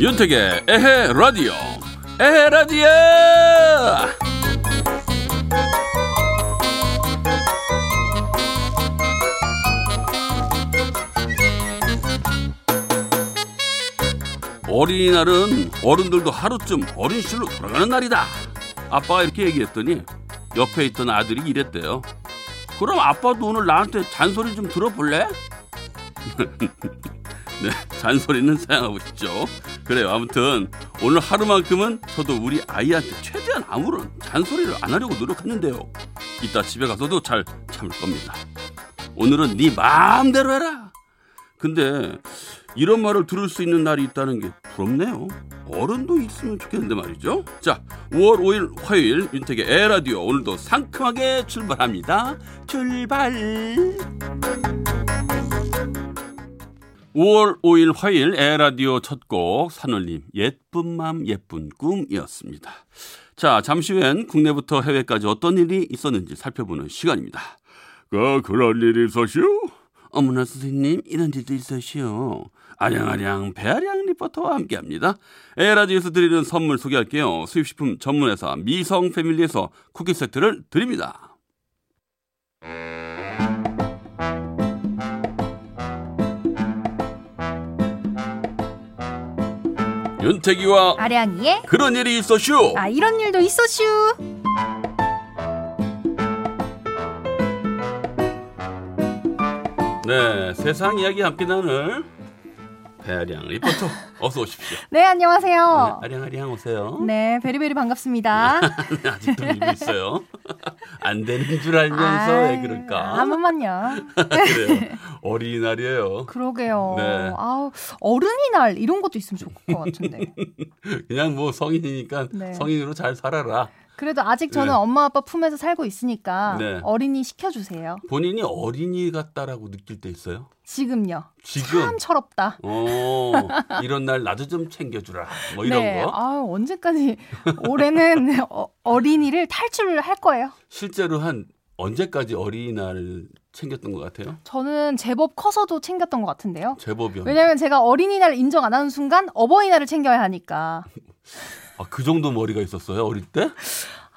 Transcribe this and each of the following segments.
윤택의 에헤 라디오. 에헤 라디오! 어린이날은 어른들도 하루쯤 어린이실로 돌아가는 날이다. 아빠가 이렇게 얘기했더니 옆에 있던 아들이 이랬대요. 그럼 아빠도 오늘 나한테 잔소리 좀 들어볼래? 네, 잔소리는 사양하고 싶죠 그래요. 아무튼 오늘 하루만큼은 저도 우리 아이한테 최대한 아무런 잔소리를 안 하려고 노력했는데요. 이따 집에 가서도 잘 참을 겁니다. 오늘은 네 마음대로 해라. 근데 이런 말을 들을 수 있는 날이 있다는 게 부럽네요. 어른도 있으면 좋겠는데 말이죠. 자, 5월 5일 화요일 윤택의 에라디오 오늘도 상큼하게 출발합니다. 출발. 5월 5일 화요일 에라디오 첫 곡 산울림 예쁜 맘 예쁜 꿈이었습니다. 자 잠시 후엔 국내부터 해외까지 어떤 일이 있었는지 살펴보는 시간입니다. 그 그런 일이 있었슈? 어머나 선생님 이런 일도 있었슈. 아량아량 배아량 리포터와 함께합니다. 에라디오에서 드리는 선물 소개할게요. 수입식품 전문회사 미성 패밀리에서 쿠키 세트를 드립니다. 윤태기와 아량이의 그런 일이 있었슈. 아 이런 일도 있었슈. 네, 세상 이야기 함께 나눌 배아량 리포터 어서 오십시오. 네, 안녕하세요. 네, 아량 아량 오세요. 네, 베리베리 반갑습니다. 네, 아직도 밀고 있어요. 안 되는 줄 알면서 왜 그럴까? 한 번만요. 그래요. 어린이날이에요. 그러게요. 네. 아우, 어른이날 이런 것도 있으면 좋을 것 같은데. 그냥 뭐 성인이니까 네. 성인으로 잘 살아라. 그래도 아직 저는 네. 엄마 아빠 품에서 살고 있으니까 네. 어린이 시켜주세요. 본인이 어린이 같다라고 느낄 때 있어요? 지금요. 지금 참 철없다. 어, 이런 날 나도 좀 챙겨주라. 뭐 이런 네. 거. 아 언제까지 올해는 어, 린이를 탈출을 할 거예요. 실제로 한 언제까지 어린이날 챙겼던 것 같아요? 저는 제법 커서도 챙겼던 것 같은데요. 제법이요. 왜냐하면 제가 어린이날 인정 안 하는 순간 어버이날을 챙겨야 하니까. 아, 그 정도 머리가 있었어요 어릴 때?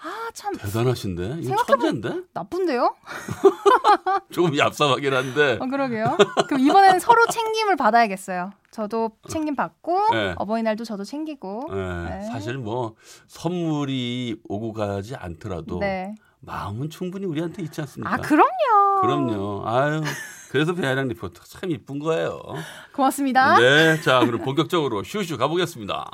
아, 참. 대단하신데? 이거 천재인데? 나쁜데요? 조금 얍삽하긴 한데. 어, 그러게요. 그럼 이번에는 서로 챙김을 받아야겠어요. 저도 챙김 받고, 네. 어버이날도 저도 챙기고. 네. 네. 사실 뭐, 선물이 오고 가지 않더라도. 네. 마음은 충분히 우리한테 있지 않습니까? 아, 그럼요. 그럼요. 아유. 그래서 배아량 리포터 참 이쁜 거예요. 고맙습니다. 네. 자, 그럼 본격적으로 슈슈 가보겠습니다.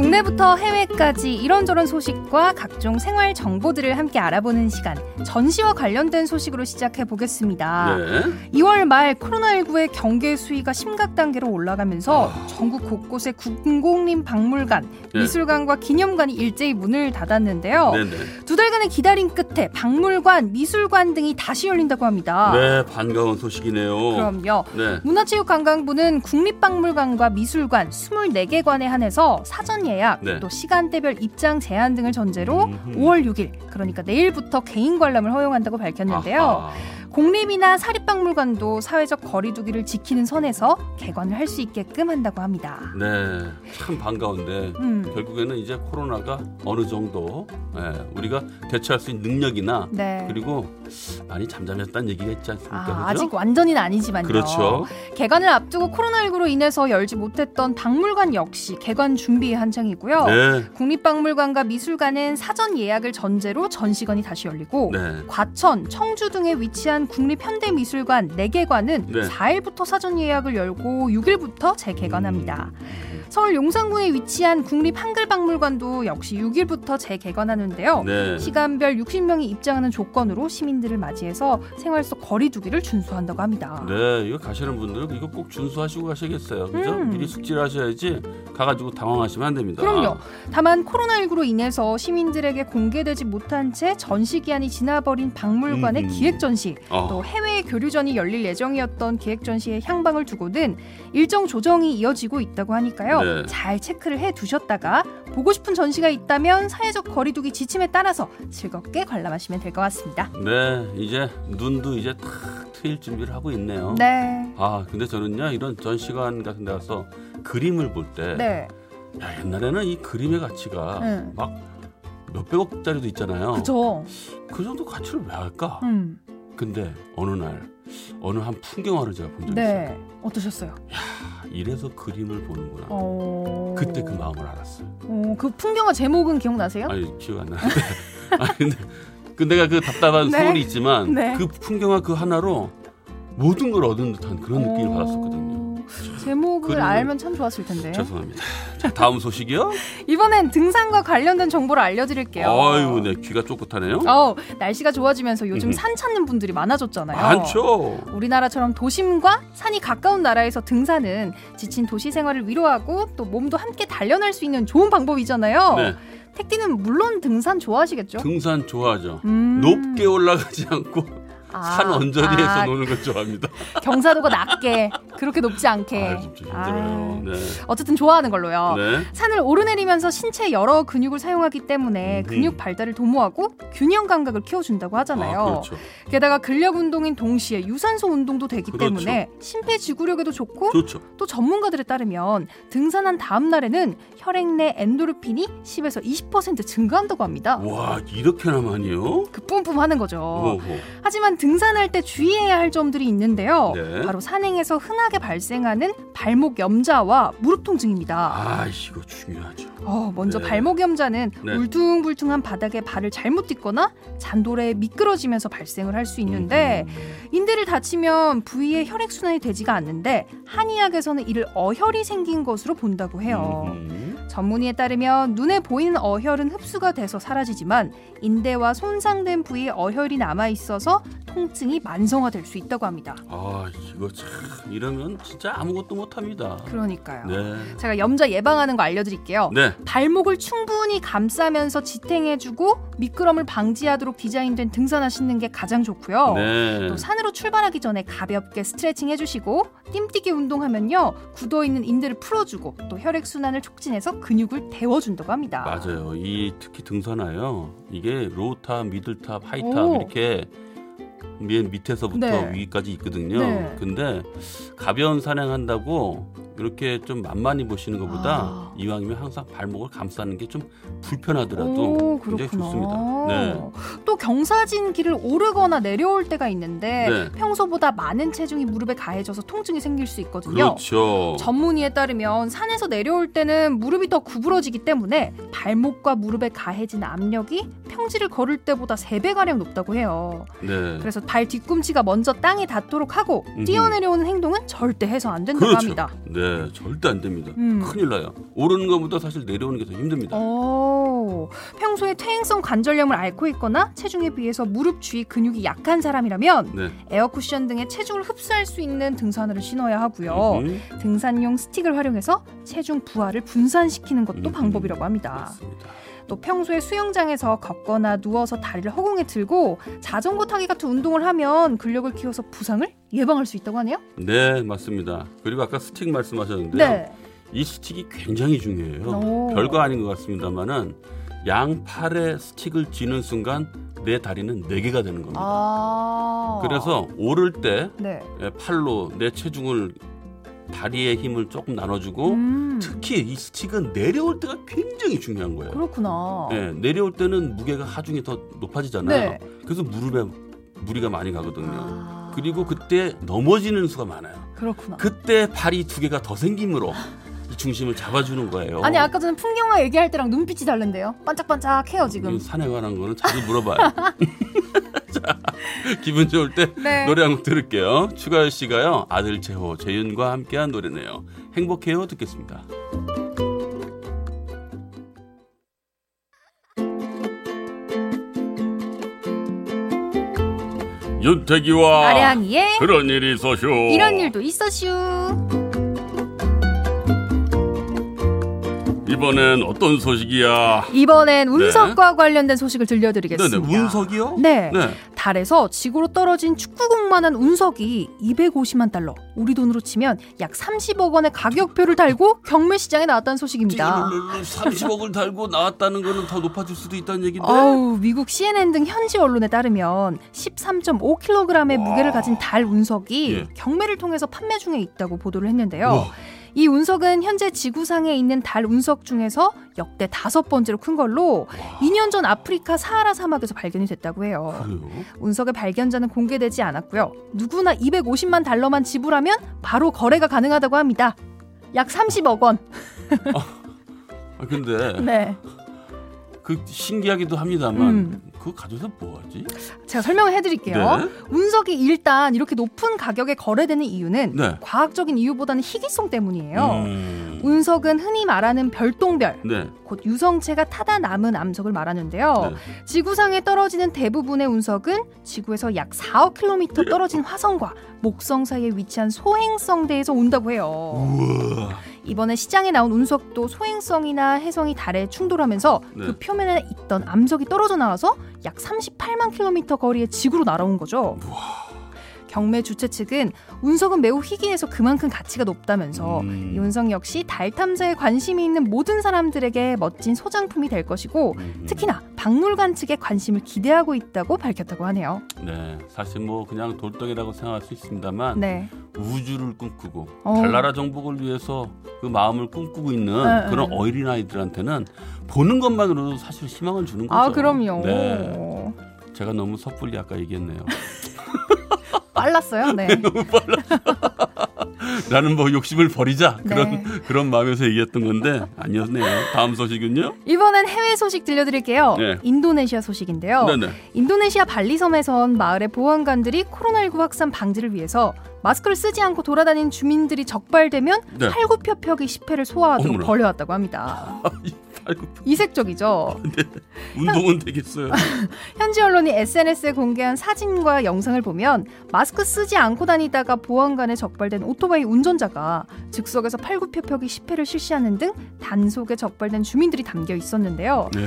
국내부터 해외까지 이런저런 소식과 각종 생활 정보들을 함께 알아보는 시간 전시와 관련된 소식으로 시작해 보겠습니다. 네. 2월 말 코로나19의 경계 수위가 심각 단계로 올라가면서 아... 전국 곳곳의 국공립 박물관, 네. 미술관과 기념관이 일제히 문을 닫았는데요. 네, 네. 두 달간의 기다림 끝에 박물관, 미술관 등이 다시 열린다고 합니다. 네, 반가운 소식이네요. 그럼요. 네. 문화체육관광부는 국립박물관과 미술관 24개관에 한해서 사전 예약 네. 또 시간대별 입장 제한 등을 전제로 음흠. 5월 6일, 그러니까 내일부터 개인 관람을 허용한다고 밝혔는데요. 아하. 공립이나 사립박물관도 사회적 거리두기를 지키는 선에서 개관을 할 수 있게끔 한다고 합니다. 네, 참 반가운데 음. 결국에는 이제 코로나가 어느 정도 네, 우리가 대처할 수 있는 능력이나 네. 그리고 많이 잠잠했다는 얘기가 있지 않습니까? 아, 직 완전히는 아니지만요. 그렇죠. 개관을 앞두고 코로나19로 인해서 열지 못했던 박물관 역시 개관 준비 한창이고요. 네. 국립박물관과 미술관은 사전 예약을 전제로 전시관이 다시 열리고 네. 과천, 청주 등에 위치한 개관 국립현대미술관 4개관은 네. 4일부터 사전 예약을 열고 6일부터 재개관합니다. 음. 서울 용산구에 위치한 국립한글박물관도 역시 6일부터 재개관하는데요. 네. 시간별 60명이 입장하는 조건으로 시민들을 맞이해서 생활 속 거리두기를 준수한다고 합니다. 네, 이거 가시는 분들은 이거 꼭 준수하시고 가셔야겠어요. 그죠? 음. 미리 숙지를 하셔야지 가가지고 당황하시면 안 됩니다. 그럼요. 다만 코로나19로 인해서 시민들에게 공개되지 못한 채 전시 기한이 지나버린 박물관의 음. 기획 전시, 어. 또 해외 교류전이 열릴 예정이었던 기획 전시의 향방을 두고는 일정 조정이 이어지고 있다고 하니까요. 네. 잘 체크를 해 두셨다가 보고 싶은 전시가 있다면 사회적 거리두기 지침에 따라서 즐겁게 관람하시면 될 것 같습니다. 네, 이제 눈도 이제 탁 트일 준비를 하고 있네요. 네. 아, 근데 저는요 이런 전시관 같은 데 가서 그림을 볼때 네. 야, 옛날에는 이 그림의 가치가 네. 막 몇백억짜리도 있잖아요. 그죠. 그 정도 가치를 왜 할까? 음. 근데 어느 날 어느 한 풍경화를 제가 본 적이 네. 있어요. 어떠셨어요? 야, 이래서 그림을 보는구나. 어... 그때 그 마음을 알았어요. 어, 그 풍경화 제목은 기억나세요? 아니 기억 안 나는데. 아 근데 그 내가 그 답답한 네? 소울이 있지만 네. 그 풍경화 그 하나로 모든 걸 얻은 듯한 그런 느낌을 어... 받았었거든요. 제목을 그림을... 알면 참 좋았을 텐데. 죄송합니다. 자, 다음 소식이요. 이번엔 등산과 관련된 정보를 알려드릴게요. 아유, 네 귀가 쫓긋하네요. 어, 날씨가 좋아지면서 요즘 산 찾는 분들이 많아졌잖아요. 많죠. 우리나라처럼 도심과 산이 가까운 나라에서 등산은 지친 도시 생활을 위로하고 또 몸도 함께 단련할 수 있는 좋은 방법이잖아요. 네. 택디는 물론 등산 좋아하시겠죠? 등산 좋아하죠. 음... 높게 올라가지 않고 아, 산 언저리에서 아, 노는 걸 좋아합니다. 경사도가 낮게 그렇게 높지 않게. 아, 좀 힘들어요. 네. 어쨌든 좋아하는 걸로요. 네. 산을 오르내리면서 신체 여러 근육을 사용하기 때문에 음. 근육 발달을 도모하고 균형 감각을 키워준다고 하잖아요. 아, 그렇죠. 게다가 근력 운동인 동시에 유산소 운동도 되기 그렇죠. 때문에 심폐지구력에도 좋고 좋죠. 또 전문가들에 따르면 등산한 다음 날에는 혈액 내 엔도르핀이 10에서 20% 증가한다고 합니다. 와 이렇게나 많이요? 그 뿜뿜 하는 거죠. 오호. 하지만 등산할 때 주의해야 할 점들이 있는데요. 네. 바로 산행에서 흔하게 발생하는 발목 염자와 무릎 통증입니다. 아, 이거 중요하죠. 어, 먼저 네. 발목 염자는 네. 울퉁불퉁한 바닥에 발을 잘못 딛거나 잔돌에 미끄러지면서 발생을 할 수 있는데 음. 인대를 다치면 부위에 혈액 순환이 되지가 않는데 한의학에서는 이를 어혈이 생긴 것으로 본다고 해요. 음. 전문의에 따르면 눈에 보이는 어혈은 흡수가 돼서 사라지지만 인대와 손상된 부위에 어혈이 남아 있어서 통증이 만성화될 수 있다고 합니다. 아 이거 참 이러면 진짜 아무것도 못합니다. 그러니까요. 네. 제가 염자 예방하는 거 알려드릴게요. 네. 발목을 충분히 감싸면서 지탱해주고 미끄럼을 방지하도록 디자인된 등산화 신는 게 가장 좋고요. 네. 또 산으로 출발하기 전에 가볍게 스트레칭 해주시고 뜀뛰기 운동하면요 굳어 있는 인대를 풀어주고 또 혈액 순환을 촉진해서 근육을 데워준다고 합니다. 맞아요. 이 특히 등산화요. 이게 low top, middle top, high top 오. 이렇게 맨 밑에서부터 네. 위까지 있거든요. 네. 근데 가벼운 산행한다고 이렇게 좀 만만히 보시는 것보다 아. 이왕이면 항상 발목을 감싸는 게 좀 불편하더라도 오, 굉장히 좋습니다. 네. 또 경사진 길을 오르거나 내려올 때가 있는데 네. 평소보다 많은 체중이 무릎에 가해져서 통증이 생길 수 있거든요. 그렇죠. 전문의에 따르면 산에서 내려올 때는 무릎이 더 구부러지기 때문에 발목과 무릎에 가해진 압력이 평지를 걸을 때보다 3배 가량 높다고 해요. 네. 그래서 발 뒤꿈치가 먼저 땅에 닿도록 하고 뛰어내려오는 행동은 절대 해서 안 된다고 그렇죠. 합니다. 네, 절대 안 됩니다. 음. 큰일 나요. 오르는 것보다 사실 내려오는 게 더 힘듭니다. 오, 평소에 퇴행성 관절염을 앓고 있거나 체중에 비해서 무릎 주위 근육이 약한 사람이라면 네. 에어 쿠션 등의 체중을 흡수할 수 있는 등산화를 신어야 하고요. 음흠. 등산용 스틱을 활용해서 체중 부하를 분산시키는 것도 음흠. 방법이라고 합니다. 맞습니다. 또 평소에 수영장에서 걷거나 누워서 다리를 허공에 들고 자전거 타기 같은 운동을 하면 근력을 키워서 부상을 예방할 수 있다고 하네요. 네, 맞습니다. 그리고 아까 스틱 말씀하셨는데요. 네. 이 스틱이 굉장히 중요해요. 오. 별거 아닌 것 같습니다만은 양팔에 스틱을 쥐는 순간 내 다리는 네 개가 되는 겁니다. 아. 그래서 오를 때 네. 예, 팔로 내 체중을 다리의 힘을 조금 나눠주고 음. 특히 이 스틱은 내려올 때가 굉장히 중요한 거예요. 그렇구나. 네, 내려올 때는 무게가 하중이 더 높아지잖아요. 네. 그래서 무릎에 무리가 많이 가거든요. 아. 그리고 그때 넘어지는 수가 많아요. 그렇구나. 그때 발이 두 개가 더 생김으로 이 중심을 잡아주는 거예요. 아니 아까 전에 풍경화 얘기할 때랑 눈빛이 다른데요. 반짝반짝해요 지금. 산에 관한 거는 자주 물어봐요. 자, 기분 좋을 때 네. 노래 한 곡 들을게요. 추가열 씨가요. 아들 재호, 재윤과 함께한 노래네요. 행복해요 듣겠습니다. 윤태기와 아량이의 그런 일이 있었슈 이런 일도 있었슈 이번엔 어떤 소식이야? 이번엔 네. 운석과 네. 관련된 소식을 들려드리겠습니다. 네네, 운석이요? 네. 네. 달에서 지구로 떨어진 축구공만한 운석이 250만 달러, 우리 돈으로 치면 약 30억 원의 가격표를 달고 경매 시장에 나왔다는 소식입니다. 30억을 달고 나왔다는 거는 더 높아질 수도 있다는 얘기인데. 어우, 미국 CNN 등 현지 언론에 따르면 13.5kg의 무게를 가진 달 운석이 예. 경매를 통해서 판매 중에 있다고 보도를 했는데요. 우와. 이 운석은 현재 지구상에 있는 달 운석 중에서 역대 다섯 번째로 큰 걸로 와. 2년 전 아프리카 사하라 사막에서 발견이 됐다고 해요. 그래요? 운석의 발견자는 공개되지 않았고요. 누구나 250만 달러만 지불하면 바로 거래가 가능하다고 합니다. 약 30억 원. 아, 근데 네. 그 신기하기도 합니다만 음. 그거 가져서 뭐하지? 제가 설명을 해드릴게요. 네. 운석이 일단 이렇게 높은 가격에 거래되는 이유는 네. 과학적인 이유보다는 희귀성 때문이에요. 음. 운석은 흔히 말하는 별똥별, 네. 곧 유성체가 타다 남은 암석을 말하는데요. 네. 지구상에 떨어지는 대부분의 운석은 지구에서 약 4억 킬로미터 떨어진 화성과 목성 사이에 위치한 소행성대에서 온다고 해요. 우와. 이번에 시장에 나온 운석도 소행성이나 해성이 달에 충돌하면서 네. 그 표면에 있던 암석이 떨어져 나와서 약 38만 킬로미터 거리의 지구로 날아온 거죠. 우와. 경매 주최 측은 운석은 매우 희귀해서 그만큼 가치가 높다면서 음. 이 운석 역시 달 탐사에 관심이 있는 모든 사람들에게 멋진 소장품이 될 것이고 음. 특히나 박물관 측에 관심을 기대하고 있다고 밝혔다고 하네요. 네, 사실 뭐 그냥 돌덩이라고 생각할 수 있습니다만 네. 우주를 꿈꾸고 어. 달나라 정복을 위해서 그 마음을 꿈꾸고 있는 네, 그런 네. 어린 아이들한테는 보는 것만으로도 사실 희망을 주는 아, 거죠. 아, 그럼요. 네. 제가 너무 섣불리 아까 얘기했네요. 빨랐어요. 네. 너무 빨랐어. 나는 뭐 욕심을 버리자 그런 네. 그런 마음에서 얘기했던 건데 아니었네요. 다음 소식은요? 이번엔 해외 소식 들려드릴게요. 네. 인도네시아 소식인데요. 네네. 인도네시아 발리섬에선 마을의 보안관들이 코로나19 확산 방지를 위해서 마스크를 쓰지 않고 돌아다니는 주민들이 적발되면 네. 팔굽혀펴기 10회를 소화하도록 벌여왔다고 합니다. 이색적이죠. 네, 운동은 되겠어요. 현지 언론이 SNS에 공개한 사진과 영상을 보면 마스크 쓰지 않고 다니다가 보안관에 적발된 오토바이 운전자가 즉석에서 팔굽혀펴기 10회를 실시하는 등 단속에 적발된 주민들이 담겨 있었는데요. 네.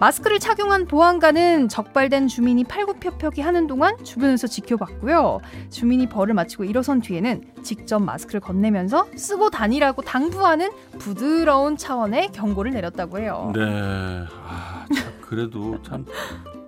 마스크를 착용한 보안관은 적발된 주민이 팔굽혀펴기 하는 동안 주변에서 지켜봤고요. 주민이 벌을 마치고 일어선 뒤에는 직접 마스크를 건네면서 쓰고 다니라고 당부하는 부드러운 차원의 경고를 내렸다고 해요. 네. 아, 참, 그래도 참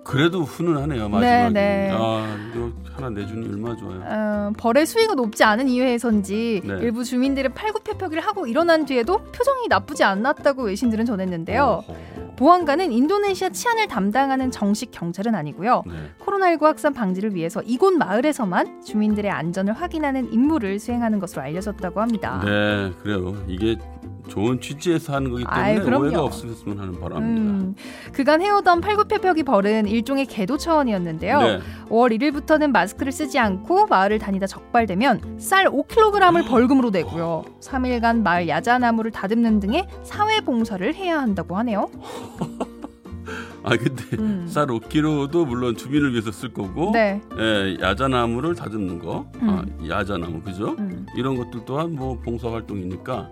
그래도 훈훈하네요 마지막에. 네, 네. 아 이거 하나 내주니 얼마나 좋아요. 어, 벌의 수위가 높지 않은 이유에선지 네. 일부 주민들은 팔굽혀펴기를 하고 일어난 뒤에도 표정이 나쁘지 않았다고 외신들은 전했는데요. 어허. 보안관은 인도네시아 치안을 담당하는 정식 경찰은 아니고요. 네. 코로나19 확산 방지를 위해서 이곳 마을에서만 주민들의 안전을 확인하는 임무를 수행하는 것으로 알려졌다고 합니다. 네, 그래요. 이게 좋은 취지에서 하는 거기 때문에 아이, 오해가 없으셨으면 하는 바람입니다. 음, 그간 해오던 팔굽혀펴기 벌은 일종의 계도 차원이었는데요. 네. 5월 1일부터는 마스크를 쓰지 않고 마을을 다니다 적발되면 쌀 5kg을 벌금으로 내고요. 3일간 마을 야자나무를 다듬는 등의 사회 봉사를 해야 한다고 하네요. 아 근데 음. 쌀 5kg도 물론 주민을 위해서 쓸 거고 네. 예, 야자나무를 다듬는 거 음. 아, 야자나무 그죠 음. 이런 것들 또한 뭐 봉사활동이니까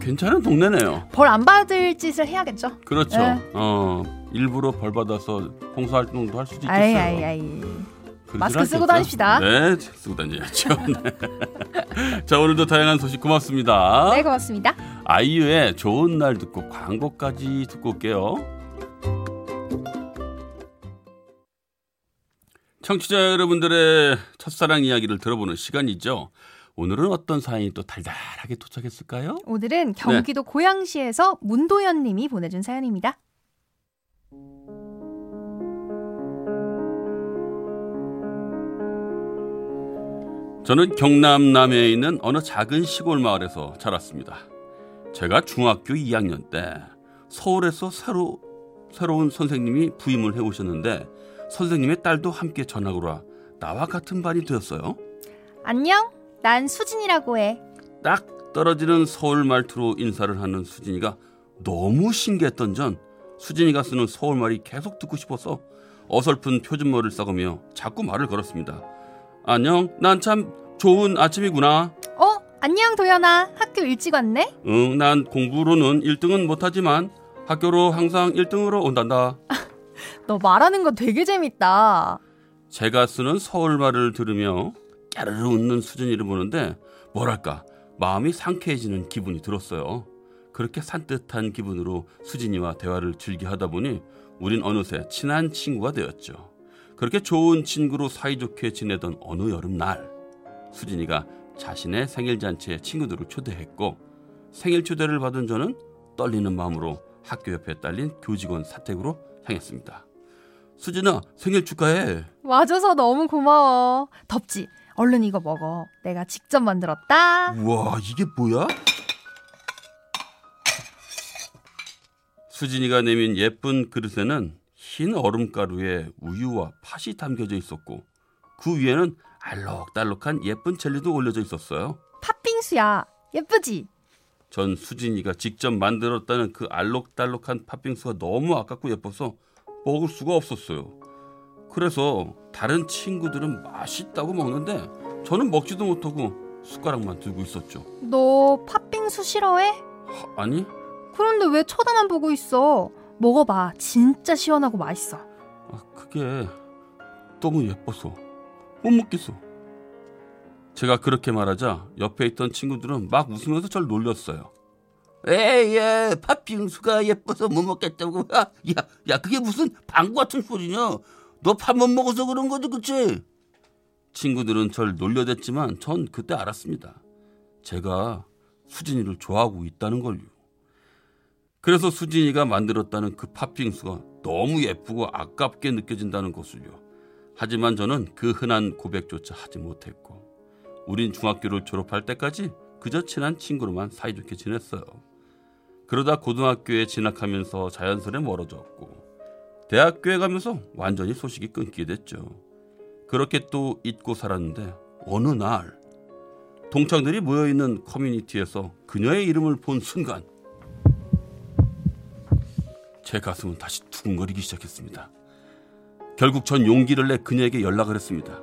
괜찮은 동네네요 벌 안 받을 짓을 해야겠죠 그렇죠 네. 어 일부러 벌 받아서 봉사활동도 할 수도 있겠어요 아이, 아이, 아이. 마스크 쓰고 다닙시다. 네, 쓰고 다녀야죠. 네. 자, 오늘도 다양한 소식 고맙습니다. 네, 고맙습니다. 아이유의 좋은 날 듣고 광고까지 듣고 올게요. 청취자 여러분들의 첫사랑 이야기를 들어보는 시간이죠. 오늘은 어떤 사연이 또 달달하게 도착했을까요? 오늘은 경기도 네. 고양시에서 문도연 님이 보내준 사연입니다. 저는 경남 남해에 있는 어느 작은 시골 마을에서 자랐습니다. 제가 중학교 2학년 때 서울에서 새로 새로운 선생님이 부임을 해 오셨는데 선생님의 딸도 함께 전학으로 와 나와 같은 반이 되었어요. 안녕, 난 수진이라고 해. 딱 떨어지는 서울 말투로 인사를 하는 수진이가 너무 신기했던 전 수진이가 쓰는 서울 말이 계속 듣고 싶어서 어설픈 표준말을 써가며 자꾸 말을 걸었습니다. 안녕, 난 참 좋은 아침이구나. 어? 안녕 도연아. 학교 일찍 왔네? 응, 난 공부로는 1등은 못하지만 학교로 항상 1등으로 온단다. 너 말하는 거 되게 재밌다. 제가 쓰는 서울말을 들으며 까르르 웃는 수진이를 보는데 뭐랄까 마음이 상쾌해지는 기분이 들었어요. 그렇게 산뜻한 기분으로 수진이와 대화를 즐겨 하다 보니 우린 어느새 친한 친구가 되었죠. 그렇게 좋은 친구로 사이좋게 지내던 어느 여름날 수진이가 자신의 생일 잔치에 친구들을 초대했고 생일 초대를 받은 저는 떨리는 마음으로 학교 옆에 딸린 교직원 사택으로 향했습니다. 수진아 생일 축하해. 와줘서 너무 고마워. 덥지? 얼른 이거 먹어. 내가 직접 만들었다. 우와 이게 뭐야? 수진이가 내민 예쁜 그릇에는 흰 얼음가루에 우유와 팥이 담겨져 있었고 그 위에는 알록달록한 예쁜 젤리도 올려져 있었어요. 팥빙수야. 예쁘지? 전 수진이가 직접 만들었다는 그 알록달록한 팥빙수가 너무 아깝고 예뻐서 먹을 수가 없었어요. 그래서 다른 친구들은 맛있다고 먹는데 저는 먹지도 못하고 숟가락만 들고 있었죠. 너 팥빙수 싫어해? 하, 아니. 그런데 왜 쳐다만 보고 있어? 먹어봐. 진짜 시원하고 맛있어. 아, 그게 너무 예뻐서 못 먹겠어. 제가 그렇게 말하자 옆에 있던 친구들은 막 웃으면서 절 놀렸어요. 에이, 예, 팥빙수가 예뻐서 못 먹겠다고. 야, 야, 야, 그게 무슨 방구 같은 소리냐? 너밥못 먹어서 그런 거지, 그치? 친구들은 절 놀려댔지만 전 그때 알았습니다. 제가 수진이를 좋아하고 있다는 걸요. 그래서 수진이가 만들었다는 그 팥빙수가 너무 예쁘고 아깝게 느껴진다는 것을요. 하지만 저는 그 흔한 고백조차 하지 못했고, 우린 중학교를 졸업할 때까지 그저 친한 친구로만 사이좋게 지냈어요. 그러다 고등학교에 진학하면서 자연스레 멀어졌고, 대학교에 가면서 완전히 소식이 끊기게 됐죠. 그렇게 또 잊고 살았는데, 어느 날, 동창들이 모여 있는 커뮤니티에서 그녀의 이름을 본 순간, 제 가슴은 다시 두근거리기 시작했습니다. 결국 전 용기를 내 그녀에게 연락을 했습니다.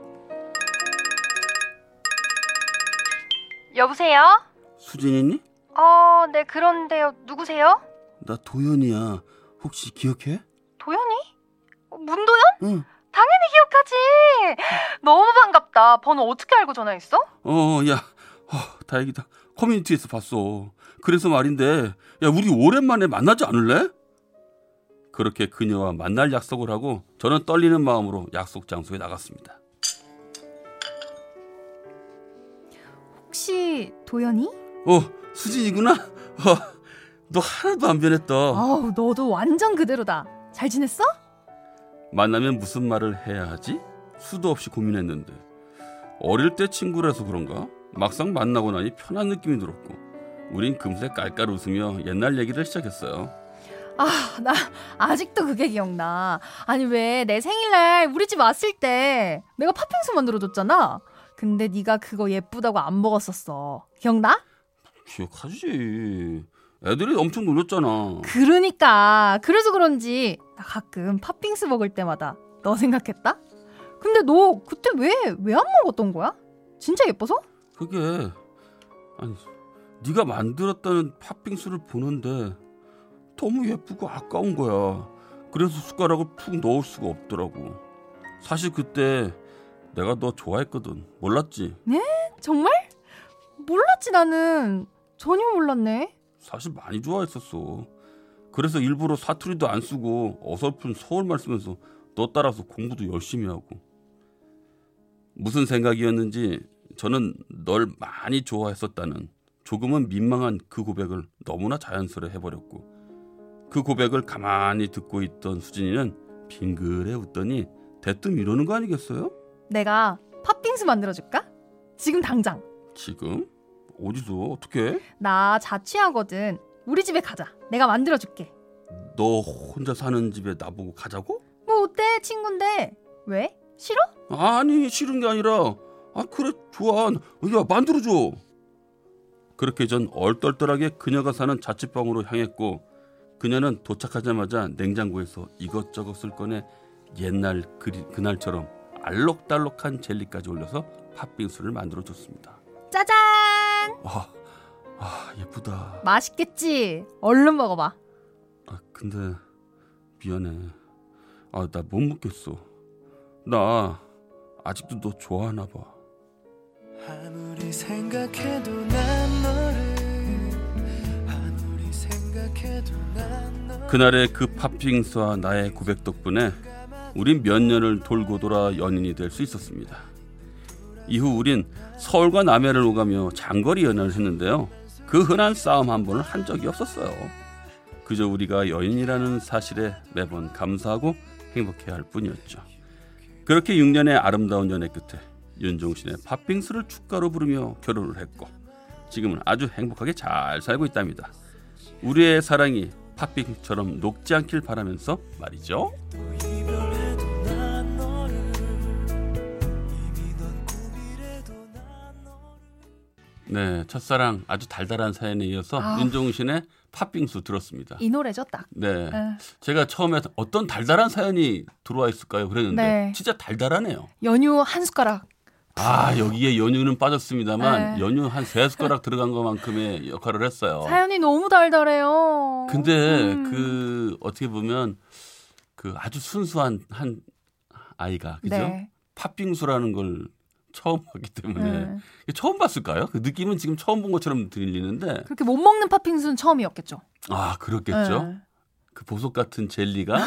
여보세요? 수진이니? 어, 네, 그런데요. 누구세요? 나 도현이야. 혹시 기억해? 도현이? 어, 문도현? 응. 당연히 기억하지. 너무 반갑다. 번호 어떻게 알고 전화했어? 어, 야, 어, 다행이다. 커뮤니티에서 봤어. 그래서 말인데, 야, 우리 오랜만에 만나지 않을래? 그렇게 그녀와 만날 약속을 하고 저는 떨리는 마음으로 약속 장소에 나갔습니다. 혹시 도연이? 어, 수진이구나. 어, 너 하나도 안 변했다. 아우, 너도 완전 그대로다. 잘 지냈어? 만나면 무슨 말을 해야 하지? 수도 없이 고민했는데 어릴 때 친구라서 그런가? 막상 만나고 나니 편한 느낌이 들었고 우린 금세 깔깔 웃으며 옛날 얘기를 시작했어요. 아, 나 아직도 그게 기억나. 아니 왜 내 생일날 우리 집 왔을 때 내가 팥빙수 만들어 줬잖아. 근데 네가 그거 예쁘다고 안 먹었었어. 기억나? 기억하지. 애들이 엄청 놀렸잖아. 그러니까 그래서 그런지 나 가끔 팥빙수 먹을 때마다 너 생각했다. 근데 너 그때 왜 왜 안 먹었던 거야? 진짜 예뻐서? 그게 아니 네가 만들었다는 팥빙수를 보는데 너무 예쁘고 아까운 거야. 그래서 숟가락을 푹 넣을 수가 없더라고. 사실 그때 내가 너 좋아했거든. 몰랐지? 네? 정말? 몰랐지 나는. 전혀 몰랐네. 사실 많이 좋아했었어. 그래서 일부러 사투리도 안 쓰고 어설픈 서울말 쓰면서 너 따라서 공부도 열심히 하고. 무슨 생각이었는지 저는 널 많이 좋아했었다는 조금은 민망한 그 고백을 너무나 자연스레 해버렸고 그 고백을 가만히 듣고 있던 수진이는 빙그레 웃더니 대뜸 이러는 거 아니겠어요? 내가 팥빙수 만들어줄까? 지금 당장. 지금? 어디서? 어떻게? 나 자취하거든. 우리 집에 가자. 내가 만들어줄게. 너 혼자 사는 집에 나보고 가자고? 뭐 어때 친구인데 왜? 싫어? 아니 싫은 게 아니라 아 그래 좋아 야 만들어줘 그렇게 전 얼떨떨하게 그녀가 사는 자취방으로 향했고 그녀는 도착하자마자 냉장고에서 이것저것을 꺼내 옛날 그리, 그날처럼 알록달록한 젤리까지 올려서 팥빙수를 만들어 줬습니다 짜잔 와, 아 예쁘다. 맛있겠지. 얼른 먹어봐. 아 근데 미안해. 아 나 못 먹겠어. 나 아직도 너 좋아하나 봐. 아무리 생각해도 난 너를 아무리 생각해도 난 너를 그날의 그 팥빙수와 나의 고백 덕분에 우린 몇 년을 돌고 돌아 연인이 될 수 있었습니다. 이후 우린 서울과 남해를 오가며 장거리 연애를 했는데요. 그 흔한 싸움 한 번을 한 적이 없었어요. 그저 우리가 여인이라는 사실에 매번 감사하고 행복해야 할 뿐이었죠. 그렇게 6년의 아름다운 연애 끝에 윤종신의 팥빙수를 축가로 부르며 결혼을 했고 지금은 아주 행복하게 잘 살고 있답니다. 우리의 사랑이 팥빙처럼 녹지 않길 바라면서 말이죠. 네, 첫사랑 아주 달달한 사연에 이어서 아. 윤종신의 팥빙수 들었습니다. 이 노래죠, 딱. 네. 에. 네. 제가 처음에 어떤 달달한 사연이 들어와 있을까요? 그랬는데 네. 진짜 달달하네요. 연유 한 숟가락. 아, 여기에 연유는 빠졌습니다만 네. 연유 한 세 숟가락 들어간 것만큼의 역할을 했어요. 사연이 너무 달달해요. 근데 음. 그 어떻게 보면 그 아주 순수한 한 아이가 그죠? 네. 팥빙수라는 걸 처음 봤기 때문에 네. 처음 봤을까요? 그 느낌은 지금 처음 본 것처럼 들리는데 그렇게 못 먹는 팥빙수는 처음이었겠죠. 아 그렇겠죠. 네. 그 보석 같은 젤리가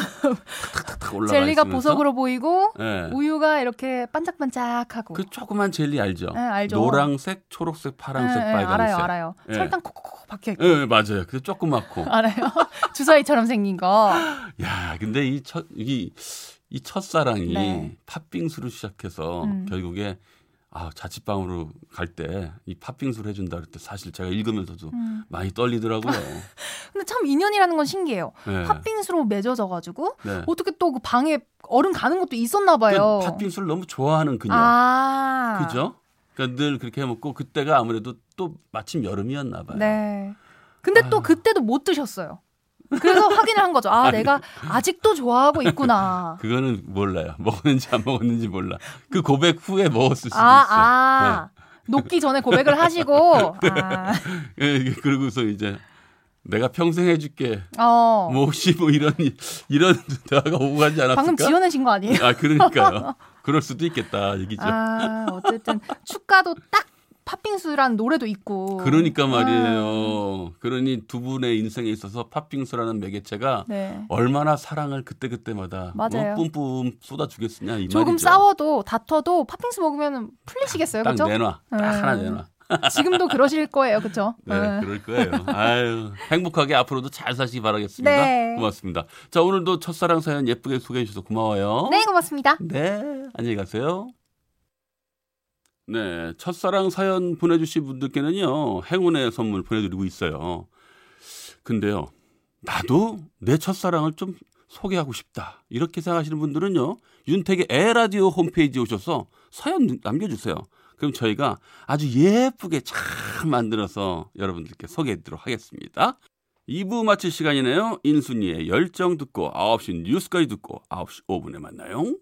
탁탁탁 올라가 젤리가 있으면서? 보석으로 보이고 네. 우유가 이렇게 반짝반짝하고 그 조그만 젤리 알죠? 네, 알죠. 노랑색, 초록색, 파란색, 네, 빨간색 알아요, 알아요. 네. 설탕 콕콕 박혀 있고. 네, 맞아요. 그 조그맣고 알아요. 주사위처럼 생긴 거. 야, 근데 이 첫 이 이 첫사랑이 네. 팥빙수로 시작해서 음. 결국에 아, 자취방으로 갈 때 이 팥빙수를 해준다 때 사실 제가 읽으면서도 음. 많이 떨리더라고요. 근데 참 인연이라는 건 신기해요. 네. 팥빙수로 맺어져가지고 네. 어떻게 또 그 방에 얼음 가는 것도 있었나 봐요. 그 팥빙수를 너무 좋아하는 그녀. 아. 그죠? 그러니까 늘 그렇게 해먹고 그때가 아무래도 또 마침 여름이었나 봐요. 네. 근데 아. 또 그때도 못 드셨어요. 그래서 확인을 한 거죠. 아, 아니, 내가 아직도 좋아하고 있구나. 그거는 몰라요. 먹었는지 안 먹었는지 몰라. 그 고백 후에 먹었을 수도 아, 있어. 아, 네. 녹기 전에 고백을 하시고. 네. 아. 네, 그러고서 이제 내가 평생 해줄게. 어. 뭐 혹시 뭐 이런 이런 대화가 오고 가지 않았을까? 방금 지어내신 거 아니에요? 아 그러니까요. 그럴 수도 있겠다 얘기죠. 아 어쨌든 축가도 딱 팥빙수라는 노래도 있고. 그러니까 말이에요. 아. 그러니 두 분의 인생에 있어서 팥빙수라는 매개체가 네. 얼마나 사랑을 그때그때마다 뭐 맞아요. 뭐 뿜뿜 쏟아주겠느냐 이 조금 말이죠. 싸워도 다퉈도 팥빙수 먹으면 풀리시겠어요. 딱 그죠? 내놔. 딱 네. 하나 내놔. 지금도 그러실 거예요. 그렇죠? 네, 네, 그럴 거예요. 아유, 행복하게 앞으로도 잘 사시기 바라겠습니다. 네. 고맙습니다. 자, 오늘도 첫사랑 사연 예쁘게 소개해 주셔서 고마워요. 네, 고맙습니다. 네, 안녕히 가세요. 네, 첫사랑 사연 보내주신 분들께는요, 행운의 선물 보내드리고 있어요. 근데요, 나도 내 첫사랑을 좀 소개하고 싶다. 이렇게 생각하시는 분들은요, 윤택의 에라디오 홈페이지에 오셔서 사연 남겨주세요. 그럼 저희가 아주 예쁘게 잘 만들어서 여러분들께 소개해드리도록 하겠습니다. 2부 마칠 시간이네요. 인순이의 열정 듣고 9시 뉴스까지 듣고 9시 5분에 만나요.